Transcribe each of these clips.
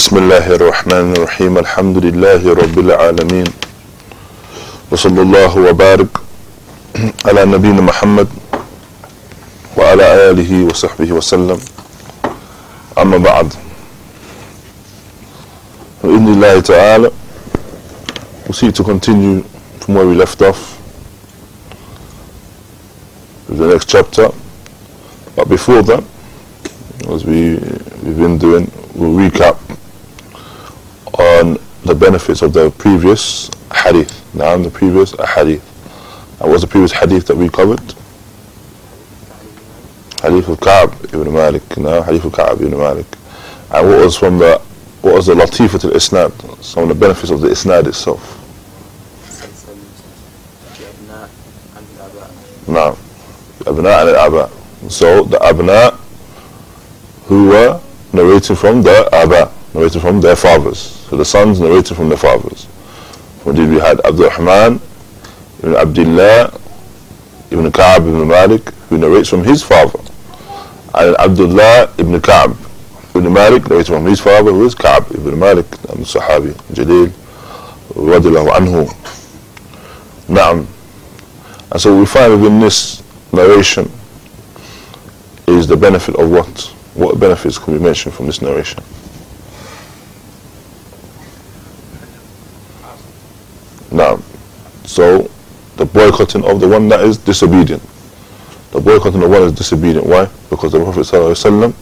بسم الله الرحمن الرحيم. الحمد لله رب العالمين. وصلى الله وبارك على نبينا محمد وعلى آله وصحبه وسلم. أما بعد بإذن الله تعالى we seek to continue from where we left off with the next chapter. But before that as we, we've been doing we'll recap on the benefits of the previous hadith. Now, the previous hadith. And what's the previous hadith that we covered? Hadith of Ka'b ibn Malik. Now, Hadith of Ka'b ibn Malik. And what was from the what was the latifat al-isnad? Some of the benefits of the isnad itself. Now, abna and al-aba. So the abna who were narrating from the Abba narrating from their fathers. So the sons narrating from their fathers. Indeed, we had Abdul Rahman ibn Abdullah ibn Ka'b ibn Malik, who narrates from his father. And Abdullah ibn Ka'b ibn Malik narrates from his father, who is Ka'b ibn Malik, the Sahabi, Jalil, radiallahu anhu. Na'am. And so we find within this narration is the benefit of what? What benefits can we mention from this narration? Now, so the boycotting of the one that is disobedient. The boycotting of the one is disobedient. Why? Because the Prophet ﷺ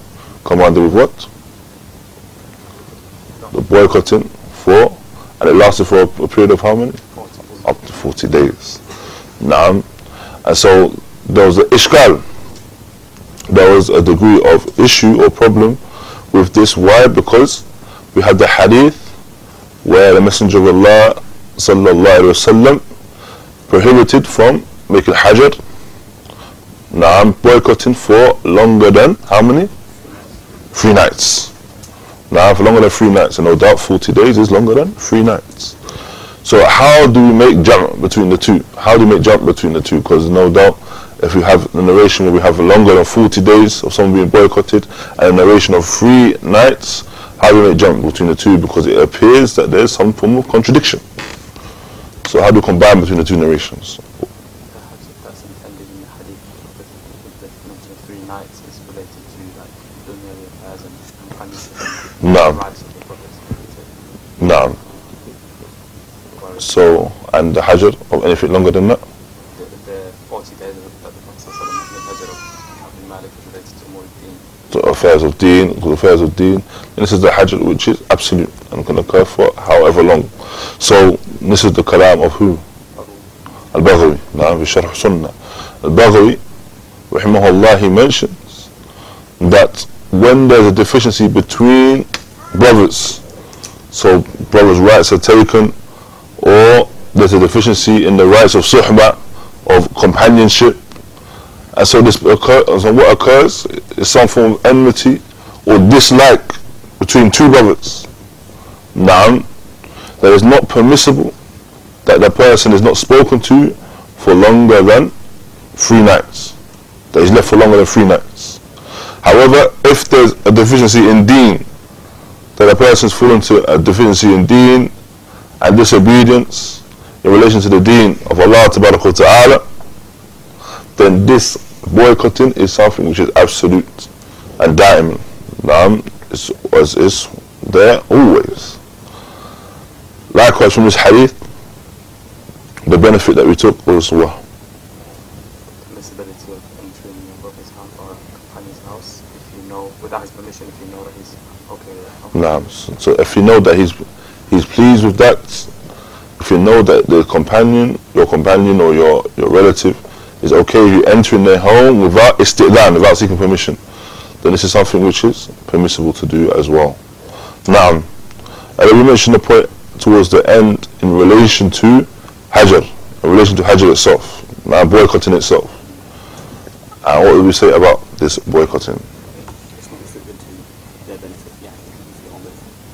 commanded with what? The boycotting for, and it lasted for a period of how many? Up to 40 days. Now, and so there was the ishkal there was a degree of issue or problem with this. Why? Because we had the hadith where the Messenger of Allah sallallahu wasallam prohibited from making hajar, naam, boycotting for longer than how many? Three nights. Now, for longer than three nights, and no doubt 40 days is longer than three nights. So how do we make jump between the two? How do we make jump between the two? Because no doubt if we have a narration where we have longer than 40 days of someone being boycotted and a narration of three nights, how do we make jump between the two? Because it appears that there's some form of contradiction. So how do you combine between the two narrations? That's intended in the hadith with, with the mention of three nights is related to like dunya affairs and companions Naam. rights of the prophets. Naam. So, and the hajr of anything longer than that? the, the 40 days of the Prophet wasallam of to affairs of deen, affairs of deen. And this is the hajr which is absolute and can occur for however long. So this is the kalam of who? Al-Baghawi. Now, Sharh Sunnah. Al-Baghawi, rahimahullah, he mentions that when there's a deficiency between brothers, so brothers' rights are taken, or there's a deficiency in the rights of suhbah, of companionship, and so this occur, so what occurs is some form of enmity or dislike between two brothers. Now, that is not permissible that the person is not spoken to for longer than three nights. That he's left for longer than three nights. However, if there's a deficiency in deen, that a person's fallen to a deficiency in deen and disobedience in relation to the deen of Allah Ta'ala, then this boycotting is something which is absolute and daim. Naam, is, is, is there always. Likewise from this hadith, the benefit that we took was what? permissibility of entering your brother's house or companion's house if you know, without his permission, if you know that he's okay with it. Okay. So, so if you know that he's he's pleased with that, if you know that the companion, your companion or your, your relative is okay with you entering their home without isti'dhan, without seeking permission, then this is something which is permissible to do as well. Now, we mentioned the point towards the end in relation to Hajar, in relation to Hajar itself, now boycotting itself. And what did we say about this boycotting?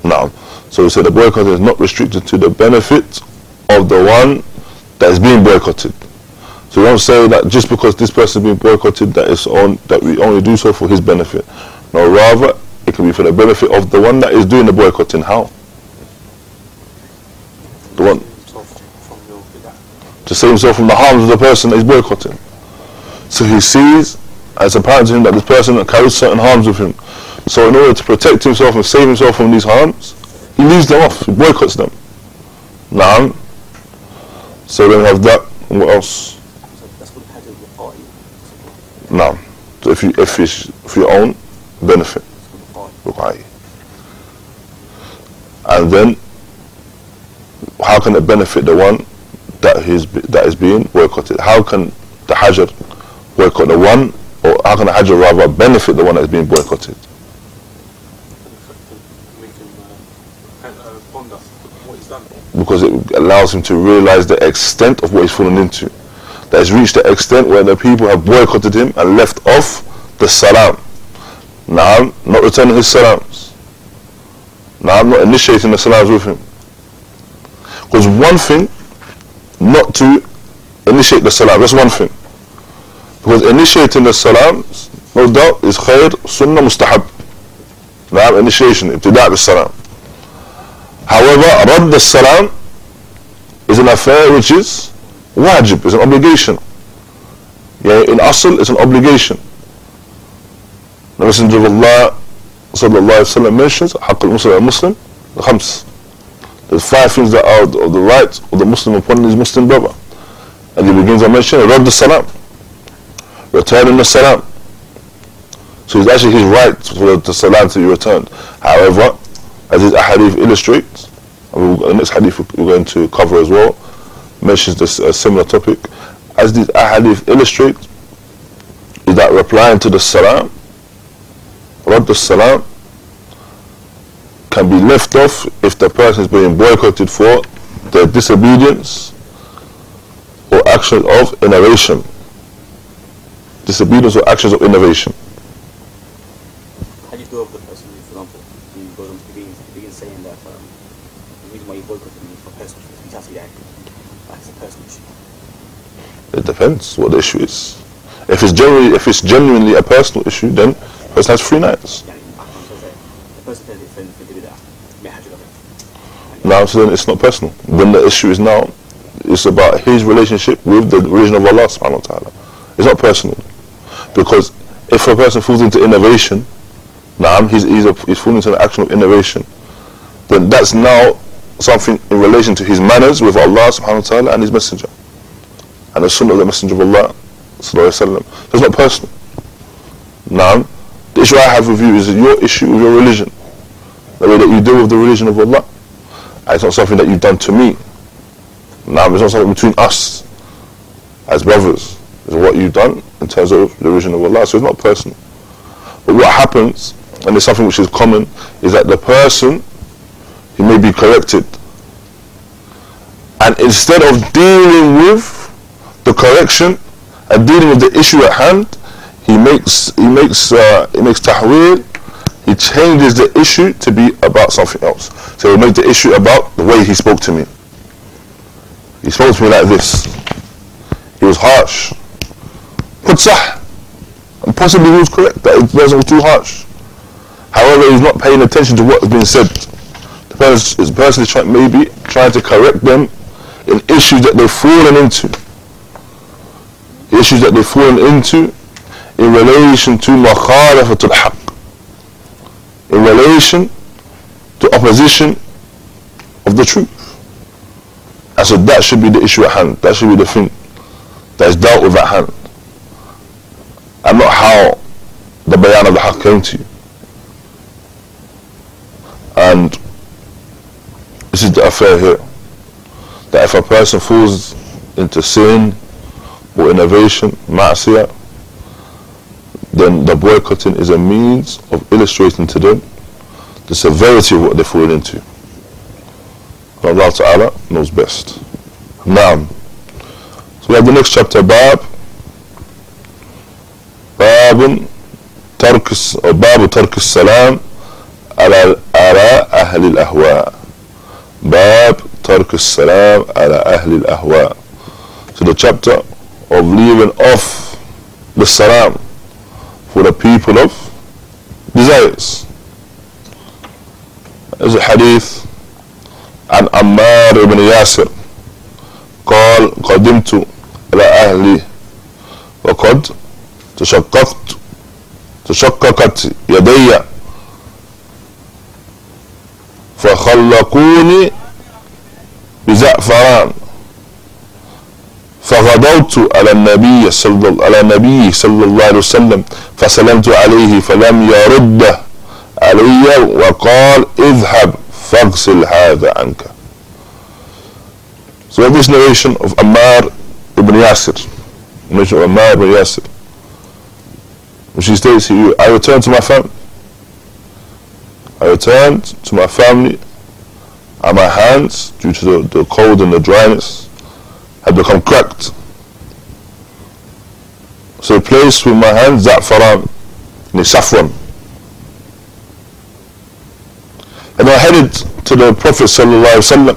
Now, so we said the boycott is not restricted to the benefit of the one that is being boycotted. So we don't say that just because this person is being boycotted that it's on that we only do so for his benefit. No, rather it can be for the benefit of the one that is doing the boycotting. How? The one himself from your bid'ah. To save himself from the harms of the person that he's boycotting. So he sees as apparent to him that this person carries certain harms with him. So in order to protect himself and save himself from these harms, he leaves them off, he boycotts them. Naam. So then we have that. And what else? Naam. So if you if it's for your own benefit. And then, how can it benefit the one that is being boycotted? How can the Hajar boycott the one, or how can the Hajar rather benefit the one that is being boycotted? Because it allows him to realize the extent of what he's fallen into. That has reached the extent where the people have boycotted him and left off the salam. Now, not returning his salams. Now, I'm not initiating the salams with him. Because one thing, not to initiate the salam, that's one thing. Because initiating the salams, no doubt, is khair, sunnah, mustahab. Now, initiation, ibtida' bis salam. However, Radd al-Salam is an affair which is wajib, is an obligation. Yeah, in Asl, it's an obligation. The Messenger of Allah sallallahu alayhi wa sallam mentions حق المسلم المسلم the khams. The five things that are of the right of the Muslim upon his Muslim brother. And he begins to mention Radd al-Salam, returning the salam. So it's actually his right for the salam to be returned. However, as this hadith illustrates, and the next hadith we're going to cover as well, mentions this a similar topic. As this hadith illustrates, is that replying to the salam, Radd salam, can be left off if the person is being boycotted for their disobedience or action of innovation. Disobedience or actions of innovation. How do you deal with the person, for example, who goes on to begin, saying that um, the reason why you boycotted me is for personal? That's a personal issue. It depends what the issue is. If it's, generally, if it's genuinely a personal issue, then the person has three nights. Yeah, Now, so then it's not personal. Then the issue is now, it's about his relationship with the religion of Allah subhanahu wa ta'ala. It's not personal. Because if a person falls into innovation, now he's, he's, a, he's falling into an action of innovation, then that's now something in relation to his manners with Allah subhanahu wa ta'ala and his messenger. And the sunnah of the messenger of Allah sallallahu alayhi wa. It's not personal. Now, the issue I have with you is your issue with your religion. The way that you deal with the religion of Allah. It's not something that you've done to me. Now, it's not something between us as brothers. It's what you've done in terms of the religion of Allah. So it's not personal. But what happens, and it's something which is common, is that the person, he may be corrected. And instead of dealing with the correction and dealing with the issue at hand, he makes he makes uh, he makes tahweel. He changes the issue to be about something else. So he make the issue about the way he spoke to me. He spoke to me like this. He was harsh. But sah. And possibly he was correct. That person was too harsh. However, he's not paying attention to what has been said. The person is, the person is trying, maybe trying to correct them in issues that they've fallen into. Issues that they've fallen into in relation to mukhalafatul haqq. In relation to opposition of the truth. And so that should be the issue at hand. That should be the thing that is dealt with at hand. And not how the bayan of the haqq came to you. And this is the affair here. That if a person falls into sin or innovation, ma'asiyah, then the boycotting is a means of illustrating to them the severity of what they're falling into. And Allah Ta'ala knows best. Now, so we have the next chapter, Bab. Bab ترك الس- أو باب ترك السلام على آراء أهل الأهواء. باب ترك السلام على أهل الأهواء. So the chapter of leaving off the salam for the people of desires. is a hadith عن عمار بن ياسر قال قدمت إلى أهلي وقد تشققت تشققت يدي فخلقوني بزعفران فغدوت على النبي صلى على النبي صلى الله عليه وسلم فسلمت عليه فلم يرد علي وقال اذهب فاغسل هذا عنك So this narration of Ammar ibn Yasir, narration of Ammar ibn Yasir, which he states here, I returned to my family. I returned to my family and my hands, due to the, the cold and the dryness, had become cracked. So I placed with my hands Za'faran, the saffron. And I headed to the Prophet sallallahu alaihi wasallam.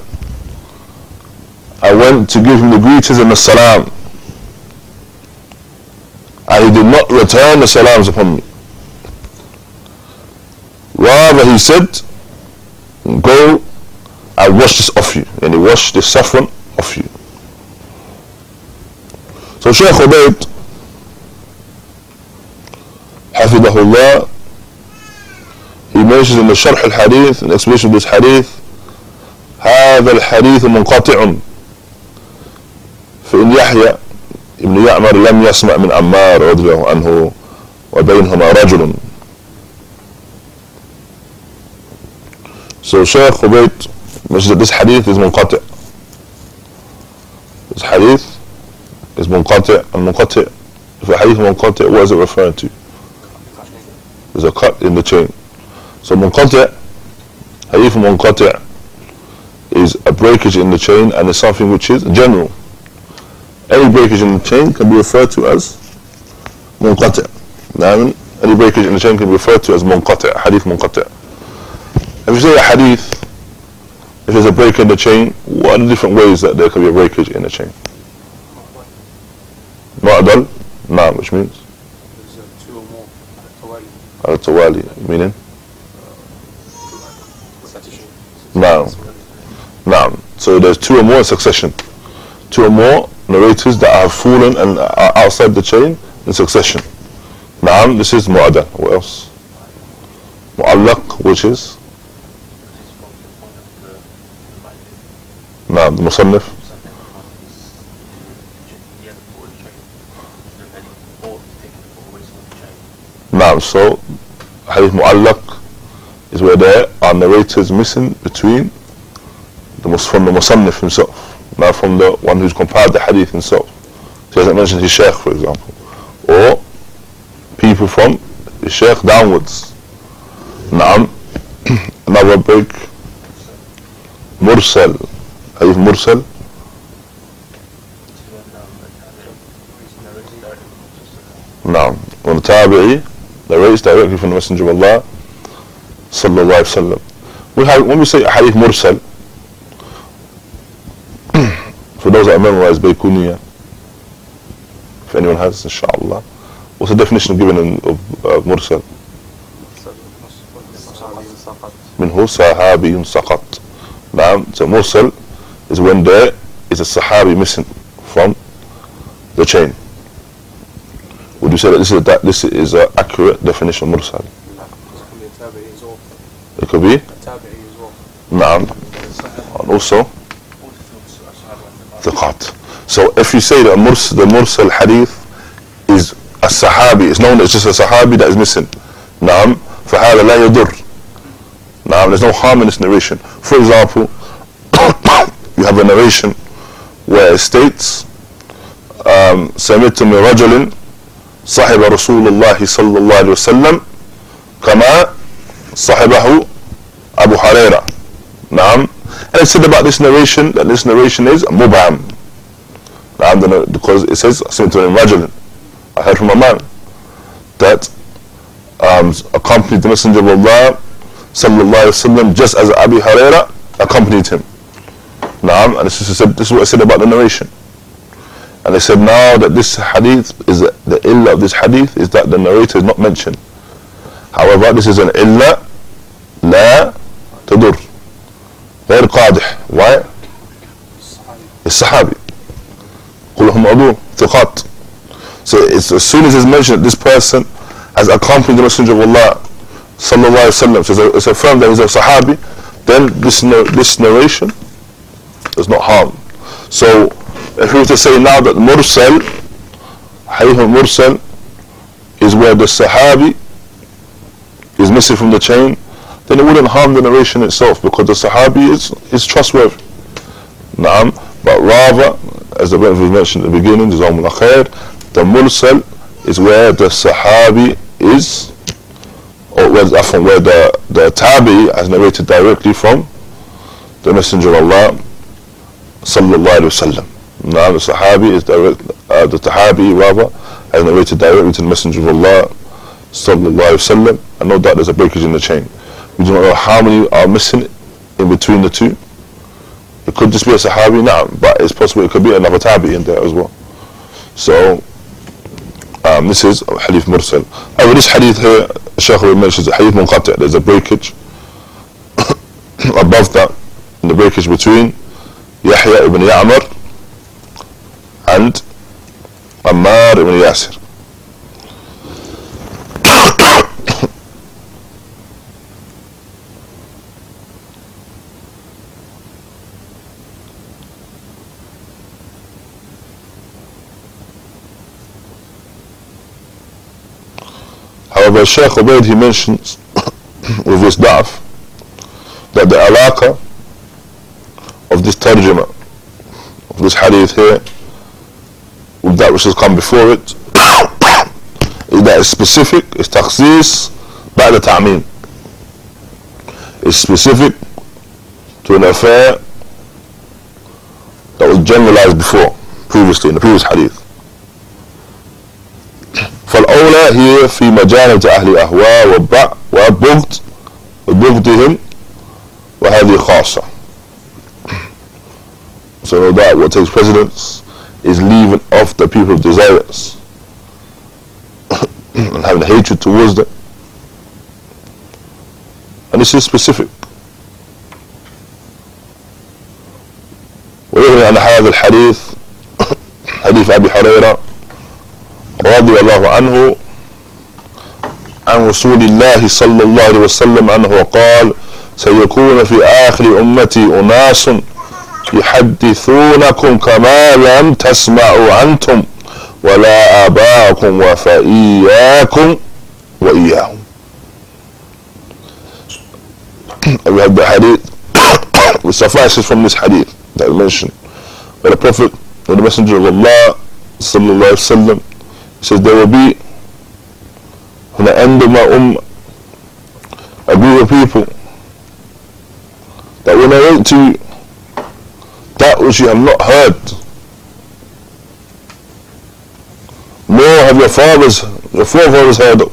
I went to give him the greetings and the salam. And he did not return the salams upon me. Rather, he said, Go and wash this off you. And he washed the saffron off you. So Shaykh Ubaid, In the Sharh al-Hadith, an explanation of this hadith, هذا الحديث منقطع فإن يحيى ابن يعمر لم يسمع من عمار رضي الله عنه وبينهما رجل So Shaykh Ubaid mentions that this hadith is منقطع This hadith is منقطع المنقطع If a hadith منقطع what is it referring to? is a cut in the chain. So munqati', hadith munqati' is a breakage in the chain and it's something which is general. Any breakage in the chain can be referred to as munqati'. Now, any breakage in the chain can be referred to as munqati', hadith munqati'. If you say a hadith, if there's a break in the chain, what are the different ways that there can be a breakage in the chain? Mu'dal, nah, which means tawali. al-tawali, meaning Succession. نعم. Naam. So there's two or more in succession. Two or more narrators that have fallen and are outside the chain in succession. Naam, this is mu'adal. What else? Mu'allaq, which is? Naam, the musannif. Naam, so hadith mu'allaq is where there are narrators missing between the from the musannif himself, not from the one who's compiled the hadith himself. So he hasn't mentioned his sheikh, for example, or people from the sheikh downwards. Naam, another break. Mursal, hadith mursal. Naam, when the tabi'i narrates directly from the Messenger of Allah, sallallahu alaihi wasallam. We have, when we say hadith mursal, for those that memorize Baykuniya, if anyone has, inshallah, what's the definition given in, of uh, mursal? منه صحابي سقط. نعم, so mursal is when there is a sahabi missing from the chain. Would you say that this is that this is an accurate definition of mursal? It could be, نعم, and also ثقات. So if you say that murs, the mursal hadith is a sahabi, it's known as just a sahabi that is missing. نعم, فهذا لا يضر. نعم, there's no harm in this narration. For example, you have a narration where it states um, سمعت من رجل صاحب رسول الله صلى الله عليه وسلم كما صاحبه أبو هريرة نعم and it said about this narration that this narration is mubham نعم because it says سمعت من رجل I heard from a man that um, accompanied the messenger of Allah صلى الله عليه وسلم just as Abu Huraira accompanied him نعم and this is, this is what it said about the narration and they said now that this hadith is the, the illah of this hadith is that the narrator is not mentioned. However, this is an illah la tadur. غير قادح why الصحابي كلهم عدول ثقات so it's, as soon as it's mentioned this person has accompanied the messenger of Allah sallallahu alaihi wasallam so it's, it's affirmed that he's a sahabi then this nar- this narration is not harm so if we were to say now that mursal hadith al-mursal is where the sahabi is missing from the chain then it wouldn't harm the narration itself because the sahabi is, is trustworthy Naam, but rather, as the brother mentioned at the beginning, khair, the mursal is where the sahabi is, or where, from where the, the tabi has narrated directly from the Messenger of Allah, sallallahu alayhi wasallam. Naam, the sahabi is direct, uh, the tahabi rather, has narrated directly to the Messenger of Allah, sallallahu wasallam, and no doubt there's a breakage in the chain. We do not know how many are missing in between the two. It could just be a Sahabi, now, but it's possible it could be another Tabi in there as well. So, um, this is Hadith Mursal. However, this Hadith here, Shaykh mentions Hadith Munqati', there's a breakage above that, in the breakage between Yahya ibn Ya'mar and Ammar ibn Yasir. However, Sheikh Ubaid he mentions with his da'af that the alaqa of this tarjuma, of this hadith here, that which has come before it, is that it's specific, it's takhsis, بعد ta'meen. It's specific to an affair that was generalized before, previously, in the previous hadith. فالأولى هي في مجانة أهل الأهواء والبع والبغض وبغضهم وهذه خاصة So no doubt what takes precedence is leaving off the people of desires and having hatred towards them. And this is specific. ويغني عن هذا الحديث حديث أبي هريرة رضي الله عنه عن رسول الله صلى الله عليه وسلم أنه قال سيكون في آخر أمتي أناس يحدثونكم كما لم تسمعوا أنتم ولا آباءكم فإياكم وإياهم we have the hadith which suffices from this hadith that I mentioned where the Prophet or the Messenger of Allah sallallahu alaihi wasallam says there will be from the end of my ummah a group of people that will narrate to you that which you have not heard nor have your fathers your forefathers heard of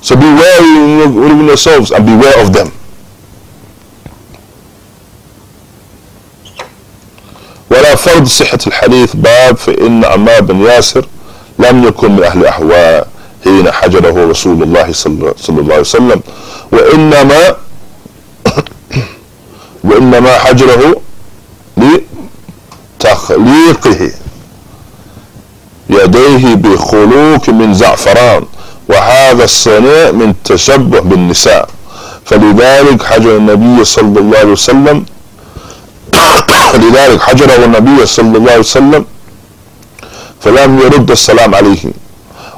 so be wary within yourselves and beware of them ولا فرض صحة الحديث باب فإن عمار بن ياسر لم يكن من أهل الأهواء حين حجره رسول الله صلى الله عليه وسلم وإنما وإنما حجره لتخليقه يديه بخلوق من زعفران وهذا الصنيع من تشبه بالنساء. فلذلك حجر النبي صلى الله عليه وسلم لذلك حجره النبي صلى الله عليه وسلم فلم يرد السلام عليه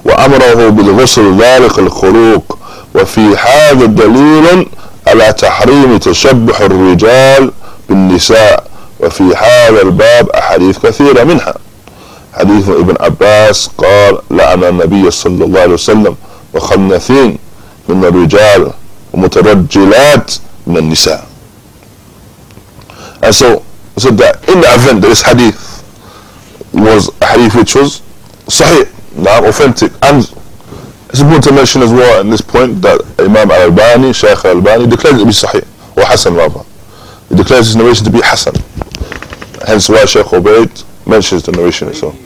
وأمره بالغسل ذلك الخلوق. وفي هذا دليل على تحريم تشبه الرجال بالنساء وفي هذا الباب أحاديث كثيرة منها. حديث ابن عباس قال لعن النبي صلى الله عليه وسلم وخنثين من الرجال ومترجلات من النساء. And so so that in the event this hadith was a hadith which was sahih, now authentic, and it's important to mention as well at this point that Imam al-Albani, Shaykh al-Albani declared it to be sahih, or Hassan rather. He declares his narration to be Hassan. Hence why Shaykh Ubaid mentions the narration itself.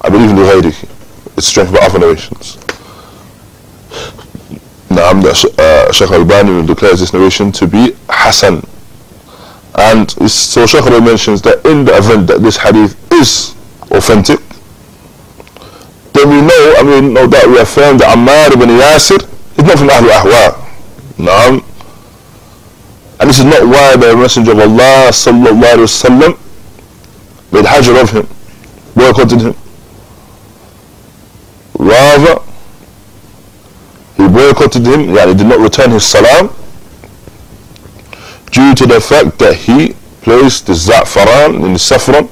I believe in the Hayri. It's strengthened by other narrations. Now, uh, Shaykh al-Albani declares this narration to be Hassan. And so Shaykh mentions that in the event that this hadith is authentic, know, I mean, no doubt we affirm that Ammar ibn Yasir is not from Ahlul Ahwa. Naam. And this is not why the Messenger of Allah sallallahu alayhi wa sallam made hajr of him, boycotted him. Rather, he boycotted him, yeah, he did not return his salam due to the fact that he placed the za'faran in the saffron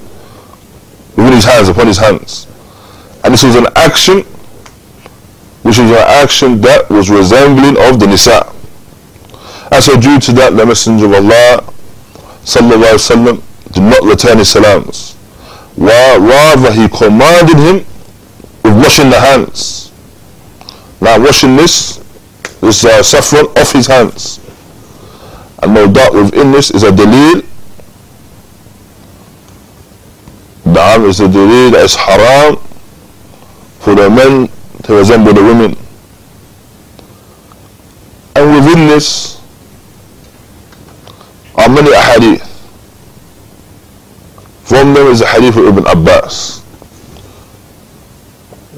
within his hands, upon his hands. And this was an action which was an action that was resembling of the nisa. And so due to that, the Messenger of Allah sallallahu alaihi wasallam did not return his salams. While rather he commanded him with washing the hands. Now washing this, this uh, saffron off his hands. And no doubt within this is a dalil. Naam is a dalil that is haram for the men to resemble the women. And within this are many ahadith. From them is the hadith of Ibn Abbas.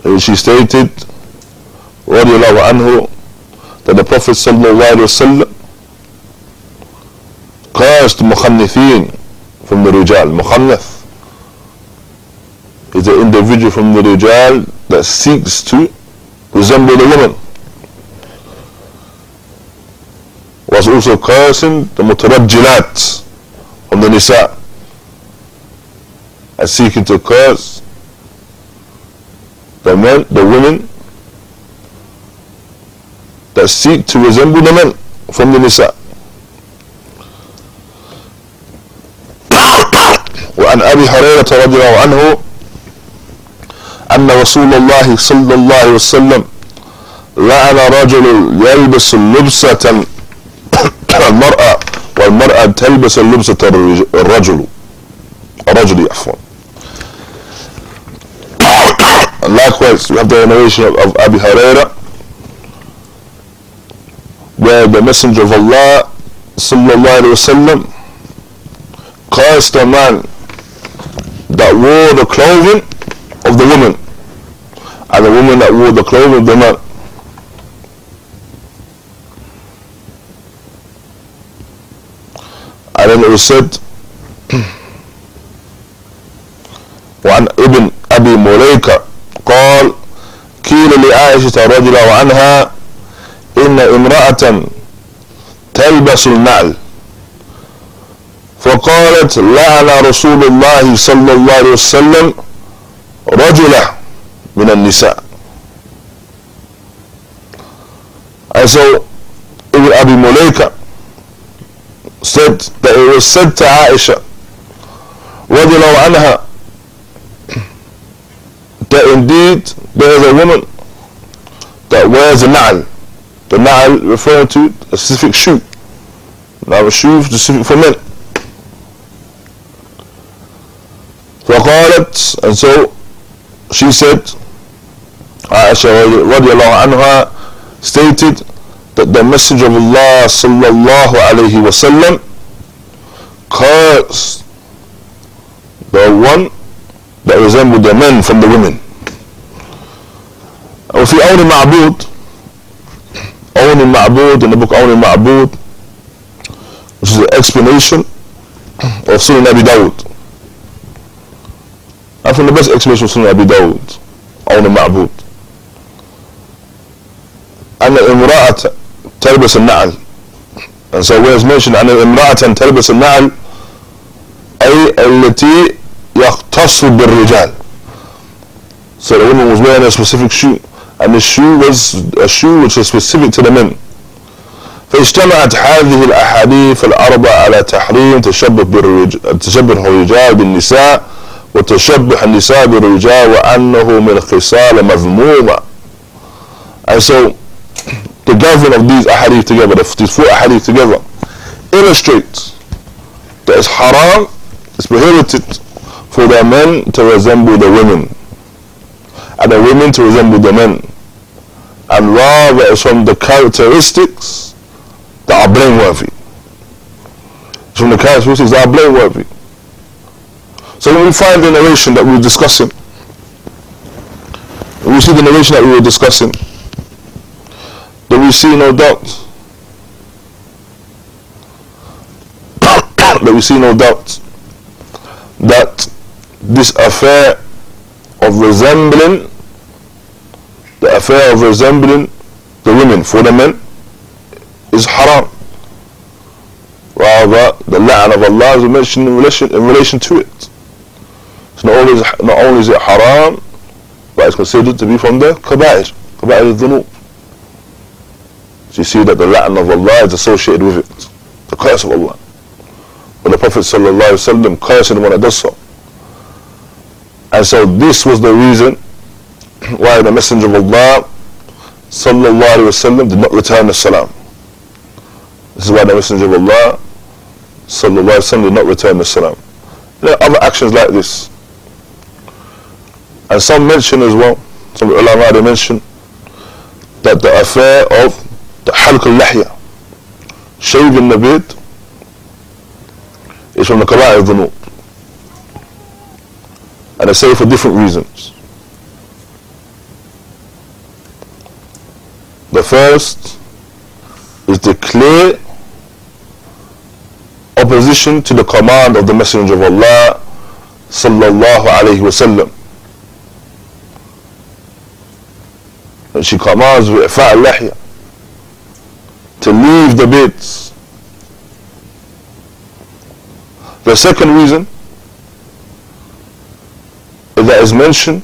In which he stated, radiallahu anhu, that the Prophet sallallahu alayhi wa cursed مخنثين from the rijal. Mukhannath is the individual from the rijal that seeks to resemble the woman was also cursing the mutarajjilat on the nisa and seeking to curse the men, the women that seek to resemble the men from the nisa. وعن أبي هريرة رضي الله عنه أن رسول الله صلى الله عليه وسلم لعن رجل يلبس لبسة المرأة والمرأة تلبس لبسة الرجل الرجل عفوا Likewise, we have the narration of, of Abu Huraira where the Messenger of Allah sallallahu alaihi wasallam cursed a man that wore the clothing of the woman and the woman that wore the clothing of the man. And then it was said وعن ابن أبي مليكة قال قيل لعائشة رضي الله عنها إن امرأة تلبس النعل فقالت لعن رسول الله صلى الله عليه وسلم رجلا من النساء And so Ibn Abi Mulaika said that it was said to Aisha رضي الله عنها that indeed there is a woman that wears a na'al the na'al referring to a specific shoe now a shoe specific for men فقالت and so she said Aisha radiallahu anha stated that the messenger of Allah sallallahu alayhi wasallam cursed the one that resembled the men from the women وفي أول المعبود أول المعبود in the book أول المعبود which is the explanation of Sunan Abi Dawud and from the best explanation of Sunan Abi Dawud أول المعبود تلبس النعل. And so where it's mentioned أن امرأة تلبس النعل أي التي يختص بالرجال. So the woman was wearing a specific shoe and the shoe was a shoe which was specific to the men. فاجتمعت هذه الأحاديث الأربع على تحريم تشبه بالرجال تشبه الرجال بالنساء وتشبه النساء بالرجال وأنه من خصال مذمومة. And so the gathering of these ahadith together these four ahadith together illustrates that it's haram it's prohibited for the men to resemble the women and the women to resemble the men and rather it's from the characteristics that are blameworthy It's from the characteristics that are blameworthy. So when we find the narration that we were discussing, we see the narration that we were discussing, then we see no doubt that we see no doubt that this affair of resembling the affair of resembling the women for the men is haram. Rather, the la'an of Allah is mentioned in relation, in relation to it. So not only, is, not only is it haram, but it's considered to be from the kaba'ir, kaba'ir al-dhunub. So you see that the la'an of Allah is associated with it, the curse of Allah. When the Prophet ﷺ cursed the one that does so. And so this was the reason why the Messenger of Allah wasallam did not return the salam. This is why the Messenger of Allah wasallam did not return the salam. There are other actions like this. And some mention as well, some ulama they mention that the affair of al-lahya, shaving the beard, is from the kaba'ir dhunub. And I say for different reasons. The first is the clear opposition to the command of the Messenger of Allah sallallahu alayhi wasallam. And she commands with lahya to leave the beds. The second reason that is mentioned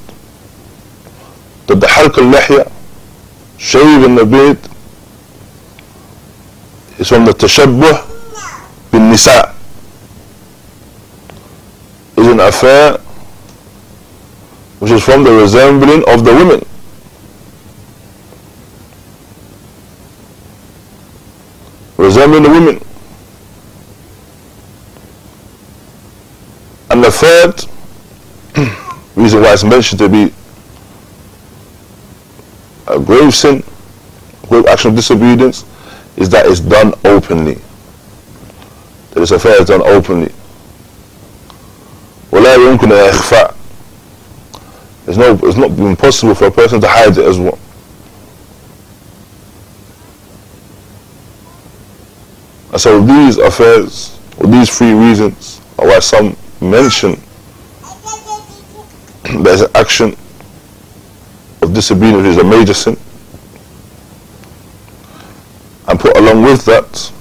that the halq al-lahya shave in the beard is from the tashabbuh bin nisa is an affair which is from the resembling of the women resembling the women and the third reason why it's mentioned to be a grave sin, grave action of disobedience, is that it's done openly. That this affair is done openly. ولا يمكن إخفاء. It's no, it's not impossible for a person to hide it as well. And so these affairs, or these three reasons, are why some mention there's an action of disobedience is a major sin. And put along with that,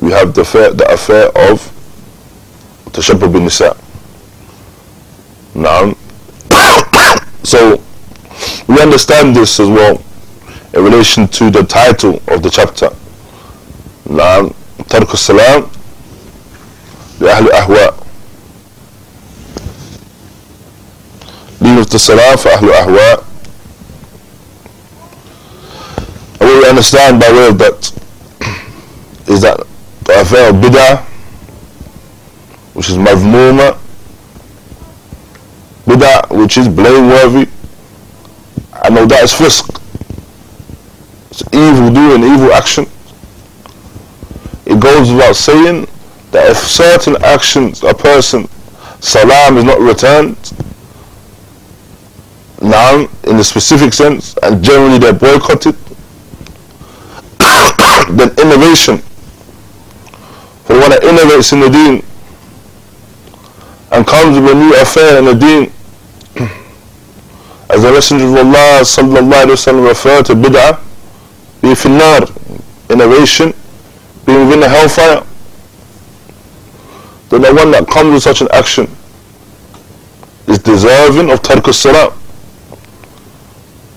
we have the affair, the affair of tashabbuh bin nisa. Now, so we understand this as well in relation to the title of the chapter. نعم ترك السلام لأهل الأهواء leave the salam for أهل ahwa. and what we understand by way of that is that the affair of bid'ah which is madhmuma bid'ah which is blameworthy and all that is fisq it's evil doing, evil action. It goes without saying that if certain actions, a person, salam is not returned, now in the specific sense and generally they're boycotted then innovation for one that innovates in the deen and comes with a new affair in the deen as the messenger of Allah sallallahu alaihi wasallam referred to bid'ah being finnar innovation being within the hellfire then the one that comes with such an action is deserving of tark salam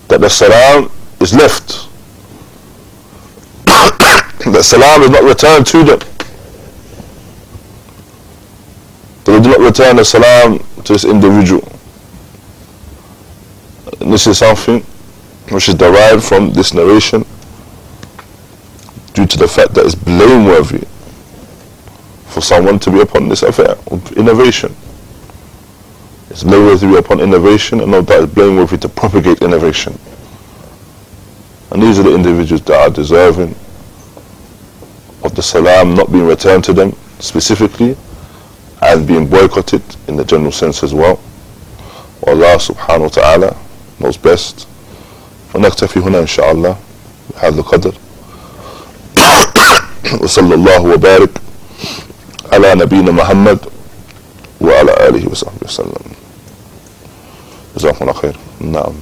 that the salam is left. the salam is not returned to them. They do not return the salam to this individual. And this is something which is derived from this narration due to the fact that it's blameworthy for someone to be upon this affair of innovation. It's blameworthy to be upon innovation and no doubt it's blameworthy to propagate innovation. And these are the individuals that are deserving salam not being returned to them specifically and being boycotted in the general sense as well. والله سبحانه وتعالى knows best. ونكتفي هنا إن شاء الله بهذا القدر وصلى الله وبارك على نبينا محمد وعلى آله وصحبه وسلم. جزاكم الله خير. نعم.